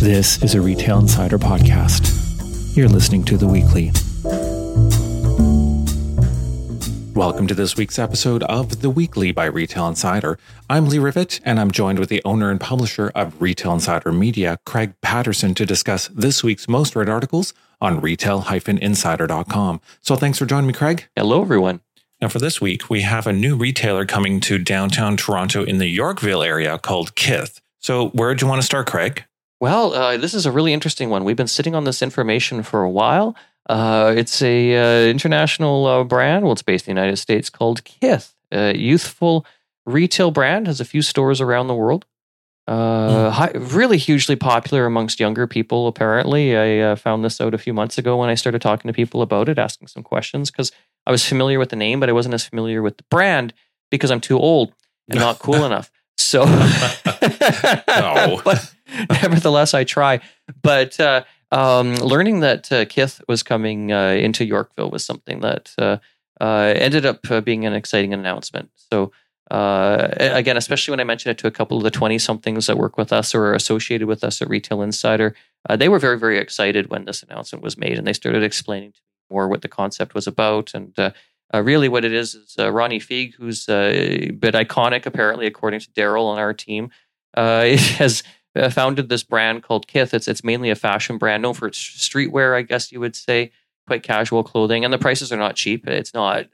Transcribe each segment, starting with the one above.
This is a Retail Insider podcast. You're listening to The Weekly. Welcome to this week's episode of The Weekly by Retail Insider. I'm Lee Rivett, and I'm joined with the owner and publisher of Retail Insider Media, Craig Patterson, to discuss this week's most read articles on retail-insider.com. So thanks for joining me, Craig. Hello, everyone. Now, for this week, we have a new retailer coming to downtown Toronto in the Yorkville area called Kith. So, where do you want to start, Craig? Well, uh, this is a really interesting one. We've been sitting on this information for a while. Uh, it's a uh, international uh, brand. Well, it's based in the United States called Kith. A youthful retail brand has a few stores around the world. Uh, mm. high, really hugely popular amongst younger people. Apparently, I uh, found this out a few months ago when I started talking to people about it, asking some questions because I was familiar with the name, but I wasn't as familiar with the brand because I'm too old and not cool enough. So, no. but nevertheless, I try. But uh, um, learning that uh, Kith was coming uh, into Yorkville was something that uh, uh ended up uh, being an exciting announcement. So, again, especially when I mentioned it to a couple of the 20 somethings that work with us or are associated with us at Retail Insider, they were very, very excited when this announcement was made and they started explaining to me more what the concept was about. And really, what it is is Ronnie Fieg, who's a bit iconic, apparently, according to Daryl on our team, has founded this brand called Kith. It's it's mainly a fashion brand known for its streetwear, I guess you would say, quite casual clothing, and the prices are not cheap. It's not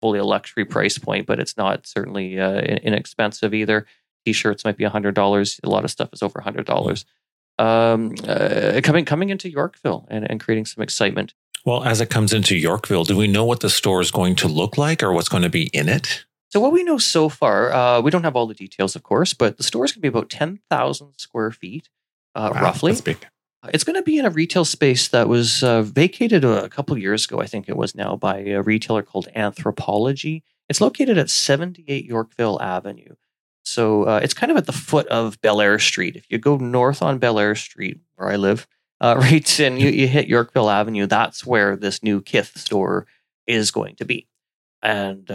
fully a luxury price point, but it's not certainly uh, inexpensive either. T-shirts might be hundred dollars. A lot of stuff is over hundred dollars. Um, uh, coming coming into Yorkville and, and creating some excitement. Well, as it comes into Yorkville, do we know what the store is going to look like or what's going to be in it? So what we know so far, uh, we don't have all the details, of course, but the store is going to be about ten thousand square feet, uh, wow, roughly. That's big. Uh, it's going to be in a retail space that was uh, vacated a couple years ago, I think it was now, by a retailer called Anthropologie. It's located at 78 Yorkville Avenue. So uh, it's kind of at the foot of Bellair Street. If you go north on Bellair Street, where I live, uh, right, and you, you hit Yorkville Avenue, that's where this new Kith store is going to be. And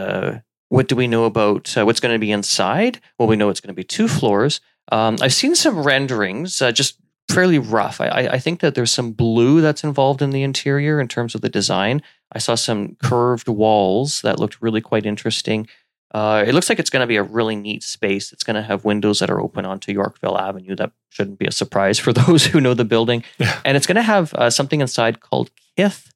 what do we know about uh, what's going to be inside? Well, we know it's going to be two floors. Um, I've seen some renderings, uh, just fairly rough. I, I, think that there's some blue that's involved in the interior in terms of the design. I saw some curved walls that looked really quite interesting. Uh, it looks like it's going to be a really neat space. It's going to have windows that are open onto Yorkville Avenue. That shouldn't be a surprise for those who know the building. and it's going to have uh, something inside called Kith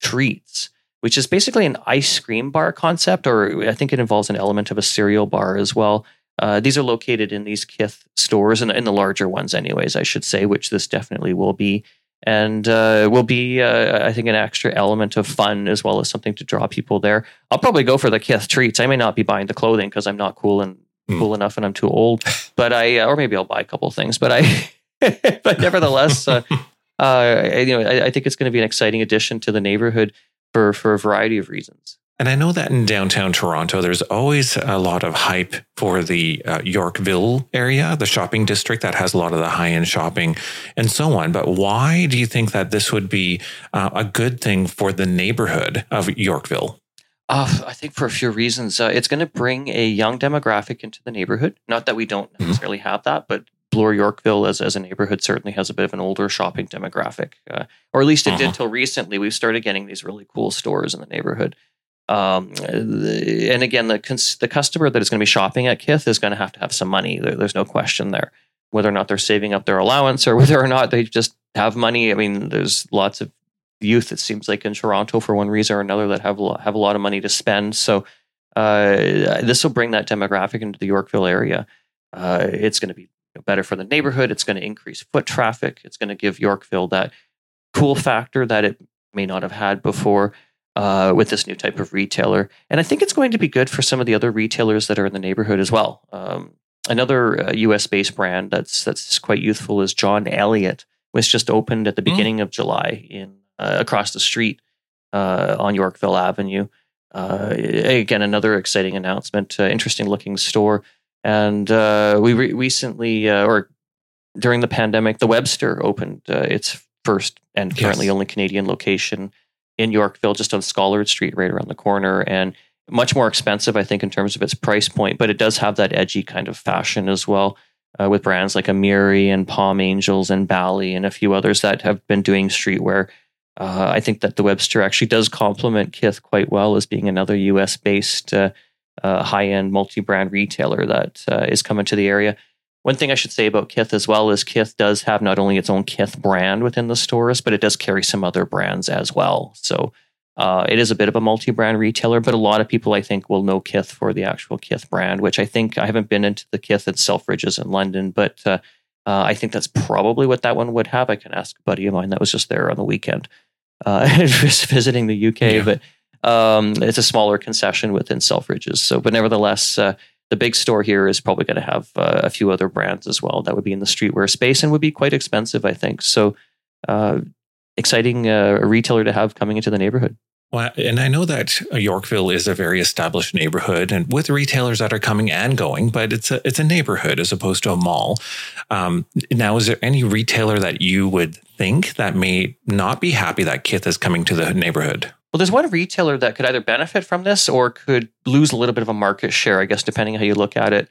Treats which is basically an ice cream bar concept, or I think it involves an element of a cereal bar as well. Uh, these are located in these Kith stores, and in, the larger ones, anyways, I should say, which this definitely will be. And uh, will be, uh, I think, an extra element of fun as well as something to draw people there. I'll probably go for the Kith treats. I may not be buying the clothing because I'm not cool and mm. cool enough, and I'm too old. But I, uh, or maybe I'll buy a couple things. But I, but nevertheless, uh, uh, you know, I, I think it's going to be an exciting addition to the neighborhood for for a variety of reasons. And I know that in downtown Toronto, there's always a lot of hype for the uh, Yorkville area, the shopping district that has a lot of the high end shopping and so on. But why do you think that this would be uh, a good thing for the neighborhood of Yorkville? Uh, I think for a few reasons. Uh, it's going to bring a young demographic into the neighborhood. Not that we don't mm-hmm. necessarily mm-hmm. have that, but Bloor Yorkville as, as a neighborhood certainly has a bit of an older shopping demographic, uh, or at least it uh-huh. did till recently. We've started getting these really cool stores in the neighborhood. Um, and again, the cons- the customer that is going to be shopping at Kith is going to have to have some money. There, there's no question there. Whether or not they're saving up their allowance or whether or not they just have money. I mean, there's lots of youth. It seems like in Toronto for one reason or another that have a lot, have a lot of money to spend. So uh, this will bring that demographic into the Yorkville area. Uh, it's going to be better for the neighborhood. It's going to increase foot traffic. It's going to give Yorkville that cool factor that it may not have had before uh, with this new type of retailer. And I think it's going to be good for some of the other retailers that are in the neighborhood as well. Um, another uh, U.S. based brand that's that's quite youthful is John Elliott, which just opened at the hmm. beginning mm. of July in uh, across the street uh, on Yorkville Avenue. Uh, again, another exciting announcement. Uh, interesting looking store. And uh, we re- recently, uh, or during the pandemic, the Webster opened uh, its first and currently yes. only Canadian location in Yorkville, just on Scollard Street, right around the corner. And much more expensive, I think, in terms of its price point, but it does have that edgy kind of fashion as well. uh, with brands like Amiri and Palm Angels and Bally and a few others that have been doing streetwear. Uh, I think that the Webster actually does complement Kith quite well as being another US based uh, high end multi brand retailer that uh, is coming to the area. One thing I should say about Kith as well is Kith does have not only its own Kith brand within the stores, but it does carry some other brands as well. So uh, it is a bit of a multi-brand retailer, but a lot of people I think will know Kith for the actual Kith brand, which I think I haven't been into the Kith at Selfridges in London, but uh, uh, I think that's probably what that one would have. I can ask a buddy of mine that was just there on the weekend, uh, visiting the UK, yeah. but um, it's a smaller concession within Selfridges. So, but nevertheless, uh, the big store here is probably going to have uh, a few other brands as well that would be in the streetwear space and would be quite expensive, I think. So, uh, exciting a retailer to have coming into the neighborhood. Well, and I know that Yorkville is a very established neighborhood, and with retailers that are coming and going, but it's a it's a neighborhood as opposed to a mall. Um, now, is there any retailer that you would think that may not be happy that Kith is coming to the neighborhood? Well, there's one retailer that could either benefit from this or could lose a little bit of a market share, I guess, depending how you look at it.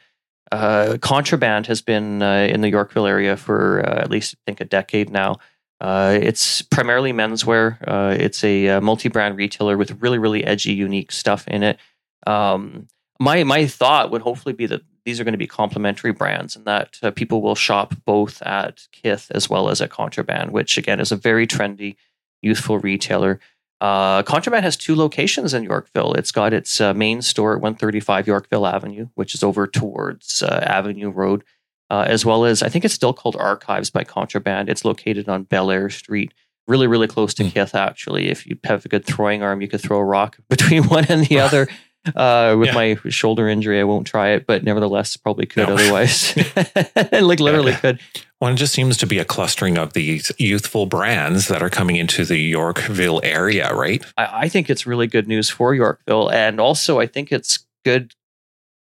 Uh, contraband has been uh, in the Yorkville area for uh, at least, I think, a decade now. Uh, it's primarily menswear. Uh, it's a, uh, multi-brand retailer with really, really edgy, unique stuff in it. Um, my my thought would hopefully be that these are going to be complementary brands, and that people will shop both at Kith as well as at Contraband, which again is a very trendy, youthful retailer. Uh, Contraband has two locations in Yorkville. It's got its uh, main store at 135 Yorkville Avenue, which is over towards Avenue Road uh, as well as I think it's still called Archives by Contraband. It's located on Bel Bellair Street, really, really close to mm. Kith. Actually, if you have a good throwing arm, you could throw a rock between one and the other. Uh, with yeah. my shoulder injury, I won't try it, but nevertheless, probably could no. otherwise. like literally yeah. could. Well, it just seems to be a clustering of these youthful brands that are coming into the Yorkville area, right? I, I think it's really good news for Yorkville, and also I think it's good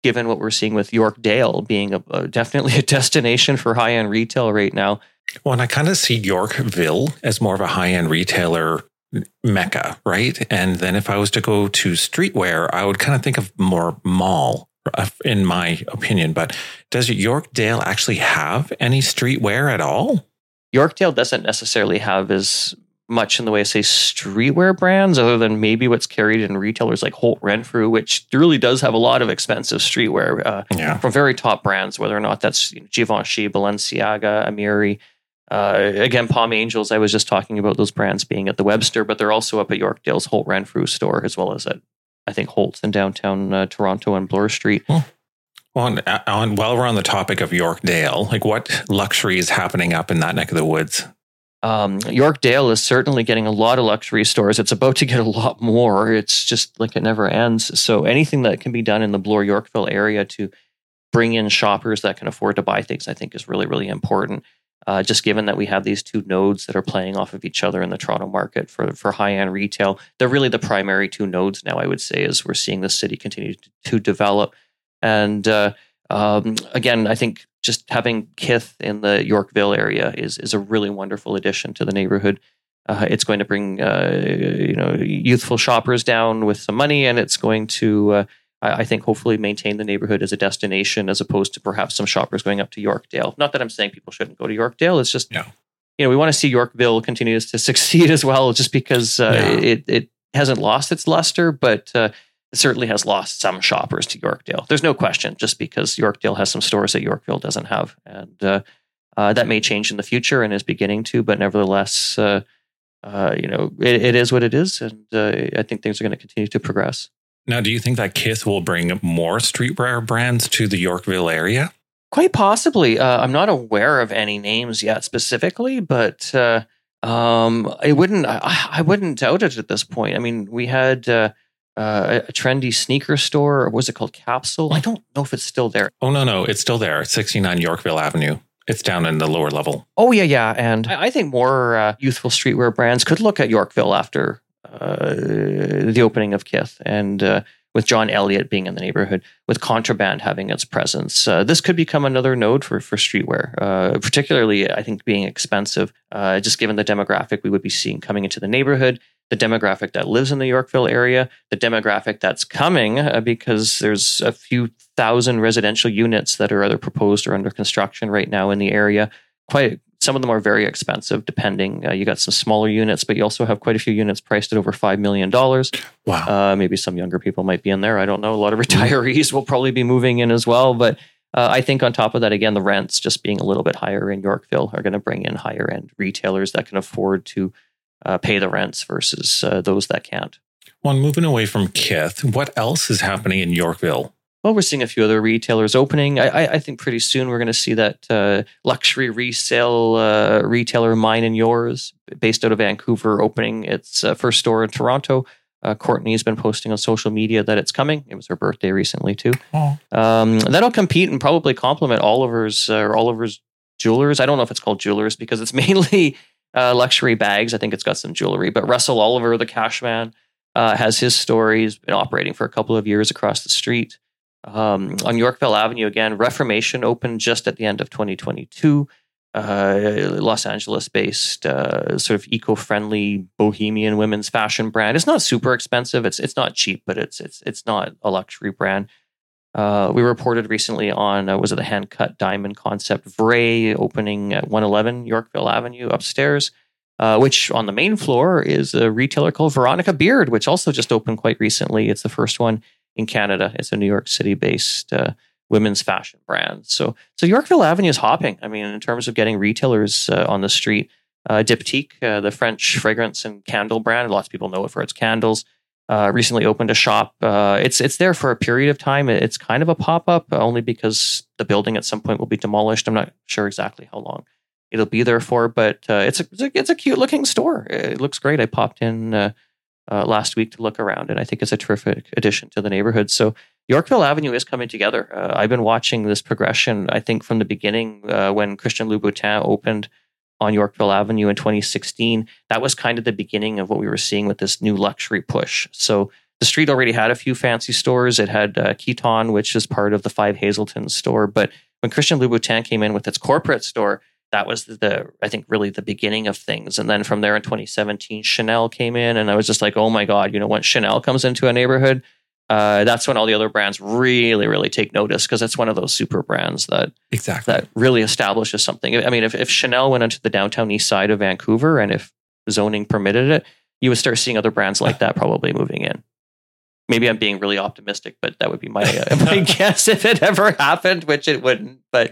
given what we're seeing with Yorkdale being a, a definitely a destination for high end retail right now. Well, and I kind of see Yorkville as more of a high end retailer mecca, right? And then if I was to go to streetwear, I would kind of think of more mall, uh, in my opinion. But does Yorkdale actually have any streetwear at all? Yorkdale doesn't necessarily have as much in the way of say streetwear brands other than maybe what's carried in retailers like Holt Renfrew, which really does have a lot of expensive streetwear uh, yeah. from very top brands, whether or not that's you know, Givenchy, Balenciaga, Amiri. Uh, again, Palm Angels, I was just talking about those brands being at the Webster, but they're also up at Yorkdale's Holt Renfrew store, as well as at, I think, Holt's in downtown uh, Toronto on Bloor Street. Well, on, on, while we're on the topic of Yorkdale, like what luxury is happening up in that neck of the woods? Um, Yorkdale is certainly getting a lot of luxury stores. It's about to get a lot more. It's just like it never ends. So anything that can be done in the Bloor Yorkville area to bring in shoppers that can afford to buy things, I think is really, really important. Uh, just given that we have these two nodes that are playing off of each other in the Toronto market for, for high end retail, they're really the primary two nodes now, I would say, as we're seeing the city continue to, develop. And uh, um, again, I think just having Kith in the Yorkville area is is a really wonderful addition to the neighborhood. Uh, it's going to bring uh, you know youthful shoppers down with some money, and it's going to uh, I, think hopefully maintain the neighborhood as a destination as opposed to perhaps some shoppers going up to Yorkdale. Not that I'm saying people shouldn't go to Yorkdale. It's just you know we want to see Yorkville continues to succeed as well, just because uh, yeah. it it hasn't lost its luster, but uh, it certainly has lost some shoppers to Yorkdale. There's no question, just because Yorkdale has some stores that Yorkville doesn't have, and uh, uh, that may change in the future and is beginning to. But nevertheless, uh, uh you know, it, it is what it is, and uh, I think things are going to continue to progress. Now, do you think that Kith will bring more streetwear brands to the Yorkville area? Quite possibly. Uh, I'm not aware of any names yet specifically, but um, I wouldn't. I, I, wouldn't doubt it at this point. I mean, we had uh, a trendy sneaker store. Or was it called Capsule? I don't know if it's still there. Oh no, no, it's still there. 69 Yorkville Avenue. It's down in the lower level. Oh yeah, yeah. And I, I think more uh, youthful streetwear brands could look at Yorkville after uh, the opening of Kith, and uh, with John Elliott being in the neighborhood, with contraband having its presence. Uh, this could become another node for, for streetwear, uh, particularly, I think, being expensive, uh, just given the demographic we would be seeing coming into the neighborhood, the demographic that lives in the Yorkville area, the demographic that's coming, uh, because there's a few thousand residential units that are either proposed or under construction right now in the area. Quite some of them are very expensive, depending. Uh, you got some smaller units, but you also have quite a few units priced at over $5 million. Wow. Uh, maybe some younger people might be in there. I don't know. A lot of retirees will probably be moving in as well. But uh, I think on top of that, again, the rents just being a little bit higher in Yorkville are going to bring in higher end retailers that can afford to uh, pay the rents versus uh, those that can't. Well, moving away from Kith, what else is happening in Yorkville? Well, we're seeing a few other retailers opening. I, I, I think pretty soon we're going to see that uh, luxury resale uh, retailer Mine and Yours, based out of Vancouver, opening its uh, first store in Toronto. Uh, Courtney's been posting on social media that it's coming. It was her birthday recently too. Oh. Um, that'll compete and probably complement Oliver's uh, or Oliver's Jewelers. I don't know if it's called Jewelers because it's mainly uh, luxury bags. I think it's got some jewelry. But Russell Oliver, the cash cashman, has his store. He's been operating for a couple of years across the street um, on Yorkville Avenue again. Reformation opened just at the end of 2022. Uh, Los Angeles based, uh, sort of eco friendly bohemian women's fashion brand. It's not super expensive. It's it's not cheap, but it's it's it's not a luxury brand. Uh, we reported recently on uh, was it the hand cut diamond concept VRAI opening at 111 Yorkville Avenue upstairs, uh, which on the main floor is a retailer called Veronica Beard, which also just opened quite recently. It's the first one in Canada. It's a New York City based uh, women's fashion brand. So, so Yorkville Avenue is hopping. I mean, in terms of getting retailers uh, on the street, uh, Diptyque, uh, the French fragrance and candle brand, lots of people know it for its candles. Uh, recently opened a shop. Uh, it's it's there for a period of time. It's kind of a pop up, only because the building at some point will be demolished. I'm not sure exactly how long it'll be there for, but it's a it's a cute looking store. It looks great. I popped in uh, last week to look around, and I think it's a terrific addition to the neighborhood. So Yorkville Avenue is coming together. Uh, I've been watching this progression. I think from the beginning uh, when Christian Louboutin opened on Yorkville Avenue in 2016, that was kind of the beginning of what we were seeing with this new luxury push. So the street already had a few fancy stores. It had uh, Kiton, which is part of the Five Hazelton store, but when Christian Louboutin came in with its corporate store, that was the I think really the beginning of things. And then from there in 2017, Chanel came in, and I was just like, oh my god, you know, when Chanel comes into a neighborhood, uh, that's when all the other brands really really take notice because it's one of those super brands that exactly that really establishes something. I mean, if if Chanel went into the downtown east side of Vancouver, and if zoning permitted it, you would start seeing other brands like that probably moving in. Maybe I'm being really optimistic, but that would be my, uh, my guess if it ever happened, which it wouldn't. But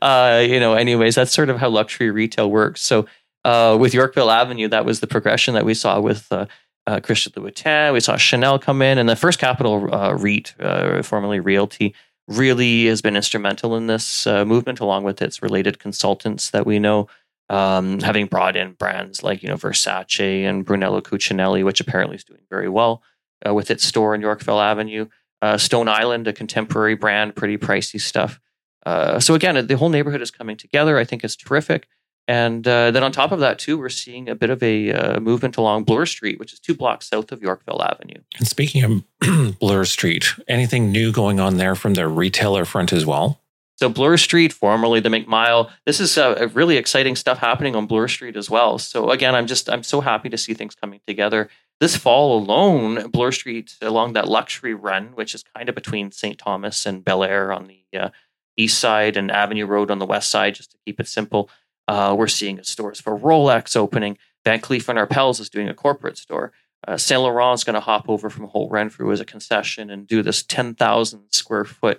uh, you know, anyways, that's sort of how luxury retail works. So uh, with Yorkville Avenue, that was the progression that we saw with uh, uh, Christian Louboutin. We saw Chanel come in, and the First Capital uh, REIT, uh, formerly Realty, really has been instrumental in this uh, movement, along with its related consultants that we know. Um, having brought in brands like you know Versace and Brunello Cucinelli, which apparently is doing very well uh, with its store in Yorkville Avenue. Uh, Stone Island, a contemporary brand, pretty pricey stuff. Uh, so again, the whole neighborhood is coming together. I think it's terrific. And uh, then on top of that, too, we're seeing a bit of a uh, movement along Bloor Street, which is two blocks south of Yorkville Avenue. And speaking of Bloor Street, anything new going on there from the retailer front as well? So Bloor Street, formerly the Mink Mile, this is uh, really exciting stuff happening on Bloor Street as well. So again, I'm just I'm so happy to see things coming together. This fall alone, Bloor Street along that luxury run, which is kind of between St. Thomas and Bellair on the uh, east side and Avenue Road on the west side, just to keep it simple. Uh, we're seeing stores for Rolex opening. Van Cleef and Arpels is doing a corporate store. Uh, Saint Laurent is going to hop over from Holt Renfrew as a concession and do this 10,000 square foot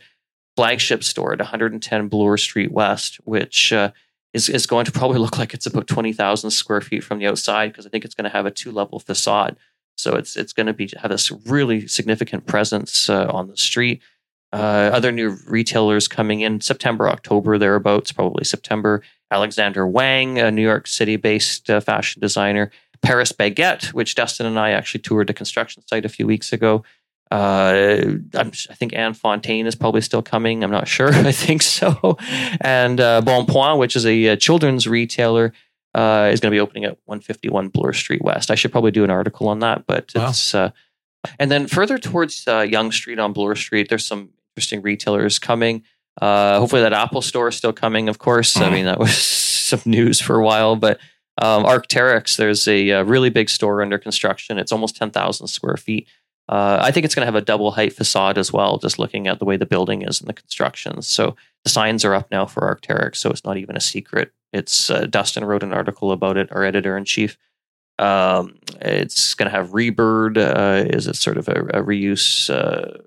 flagship store at 110 Bloor Street West, which uh, is, is going to probably look like it's about 20,000 square feet from the outside because I think it's going to have a two level facade. So it's it's going to be have this really significant presence uh, on the street. Uh, other new retailers coming in September, October, thereabouts, probably September. Alexander Wang, a New York City based uh, fashion designer. Paris Baguette, which Dustin and I actually toured a construction site a few weeks ago. Uh, i think Anne Fontaine is probably still coming. I'm not sure. I think so. And uh, Bonpoint, which is a, a children's retailer, uh, is going to be opening at 151 Bloor Street West. I should probably do an article on that, but wow. it's uh, And then further towards uh, Yonge Street on Bloor Street, there's some interesting retailers coming. Uh, hopefully, that Apple store is still coming. Of course, mm-hmm. I mean that was some news for a while, but um, Arc'teryx, there's a, a, really big store under construction. It's almost 10,000 square feet. Uh, I think it's going to have a double height facade as well, just looking at the way the building is and the construction. So the signs are up now for Arc'teryx, so it's not even a secret. It's uh, Dustin wrote an article about it, our editor in chief. Um, it's going to have Rebird, uh, is it sort of a, a reuse uh,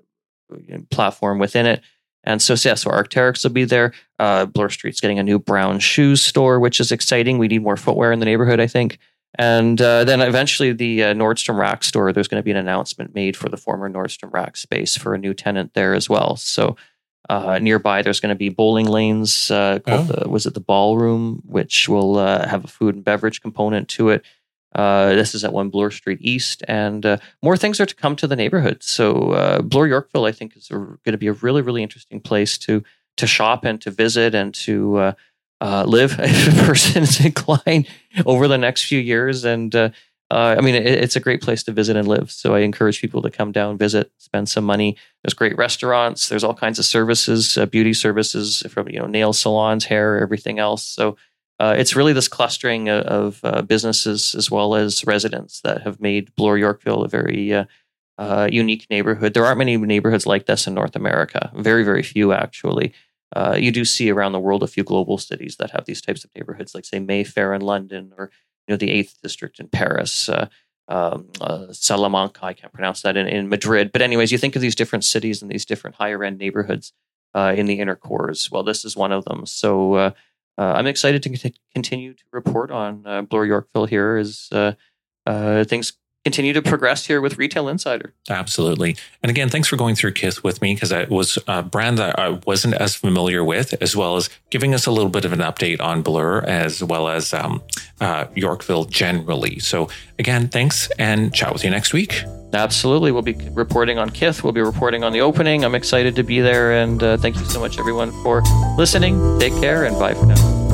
platform within it. And so, yeah, so Arc'teryx will be there. Uh, Bloor Street's getting a new Browns Shoes store, which is exciting. We need more footwear in the neighborhood, I think. And uh, then eventually, the uh, Nordstrom Rack store, there's going to be an announcement made for the former Nordstrom Rack space for a new tenant there as well. So, uh, nearby, there's going to be bowling lanes uh, called oh. the, was it the Ballroom, which will uh, have a food and beverage component to it. Uh, this is at One Bloor Street East, and uh, more things are to come to the neighborhood. So uh, Bloor Yorkville, I think, is going to be a really, really interesting place to to shop and to visit and to uh, uh, live if a person is inclined over the next few years. And I mean, it, it's a great place to visit and live. So I encourage people to come down, visit, spend some money. There's great restaurants. There's all kinds of services, beauty services from you know nail salons, hair, everything else. So uh, it's really this clustering of, of uh, businesses as well as residents that have made Bloor Yorkville a very uh, uh, unique neighborhood. There aren't many neighborhoods like this in North America. Very, very few, actually. Uh, you do see around the world a few global cities that have these types of neighborhoods, like say Mayfair in London, or you know the Eighth District in Paris. Uh, um, Salamanca, I can't pronounce that in, in Madrid. But anyways, you think of these different cities and these different higher end neighborhoods in the inner cores. Well, this is one of them. So uh, I'm excited to continue to report on uh, Bloor Yorkville here as uh, uh, things continue to progress here with Retail Insider. Absolutely. And again, thanks for going through Kith with me because it was a brand that I wasn't as familiar with, as well as giving us a little bit of an update on Bloor as well as um, uh, Yorkville generally. So again, thanks and chat with you next week. Absolutely. We'll be reporting on Kith. We'll be reporting on the opening. I'm excited to be there. And uh, thank you so much, everyone, for listening. Take care and bye for now.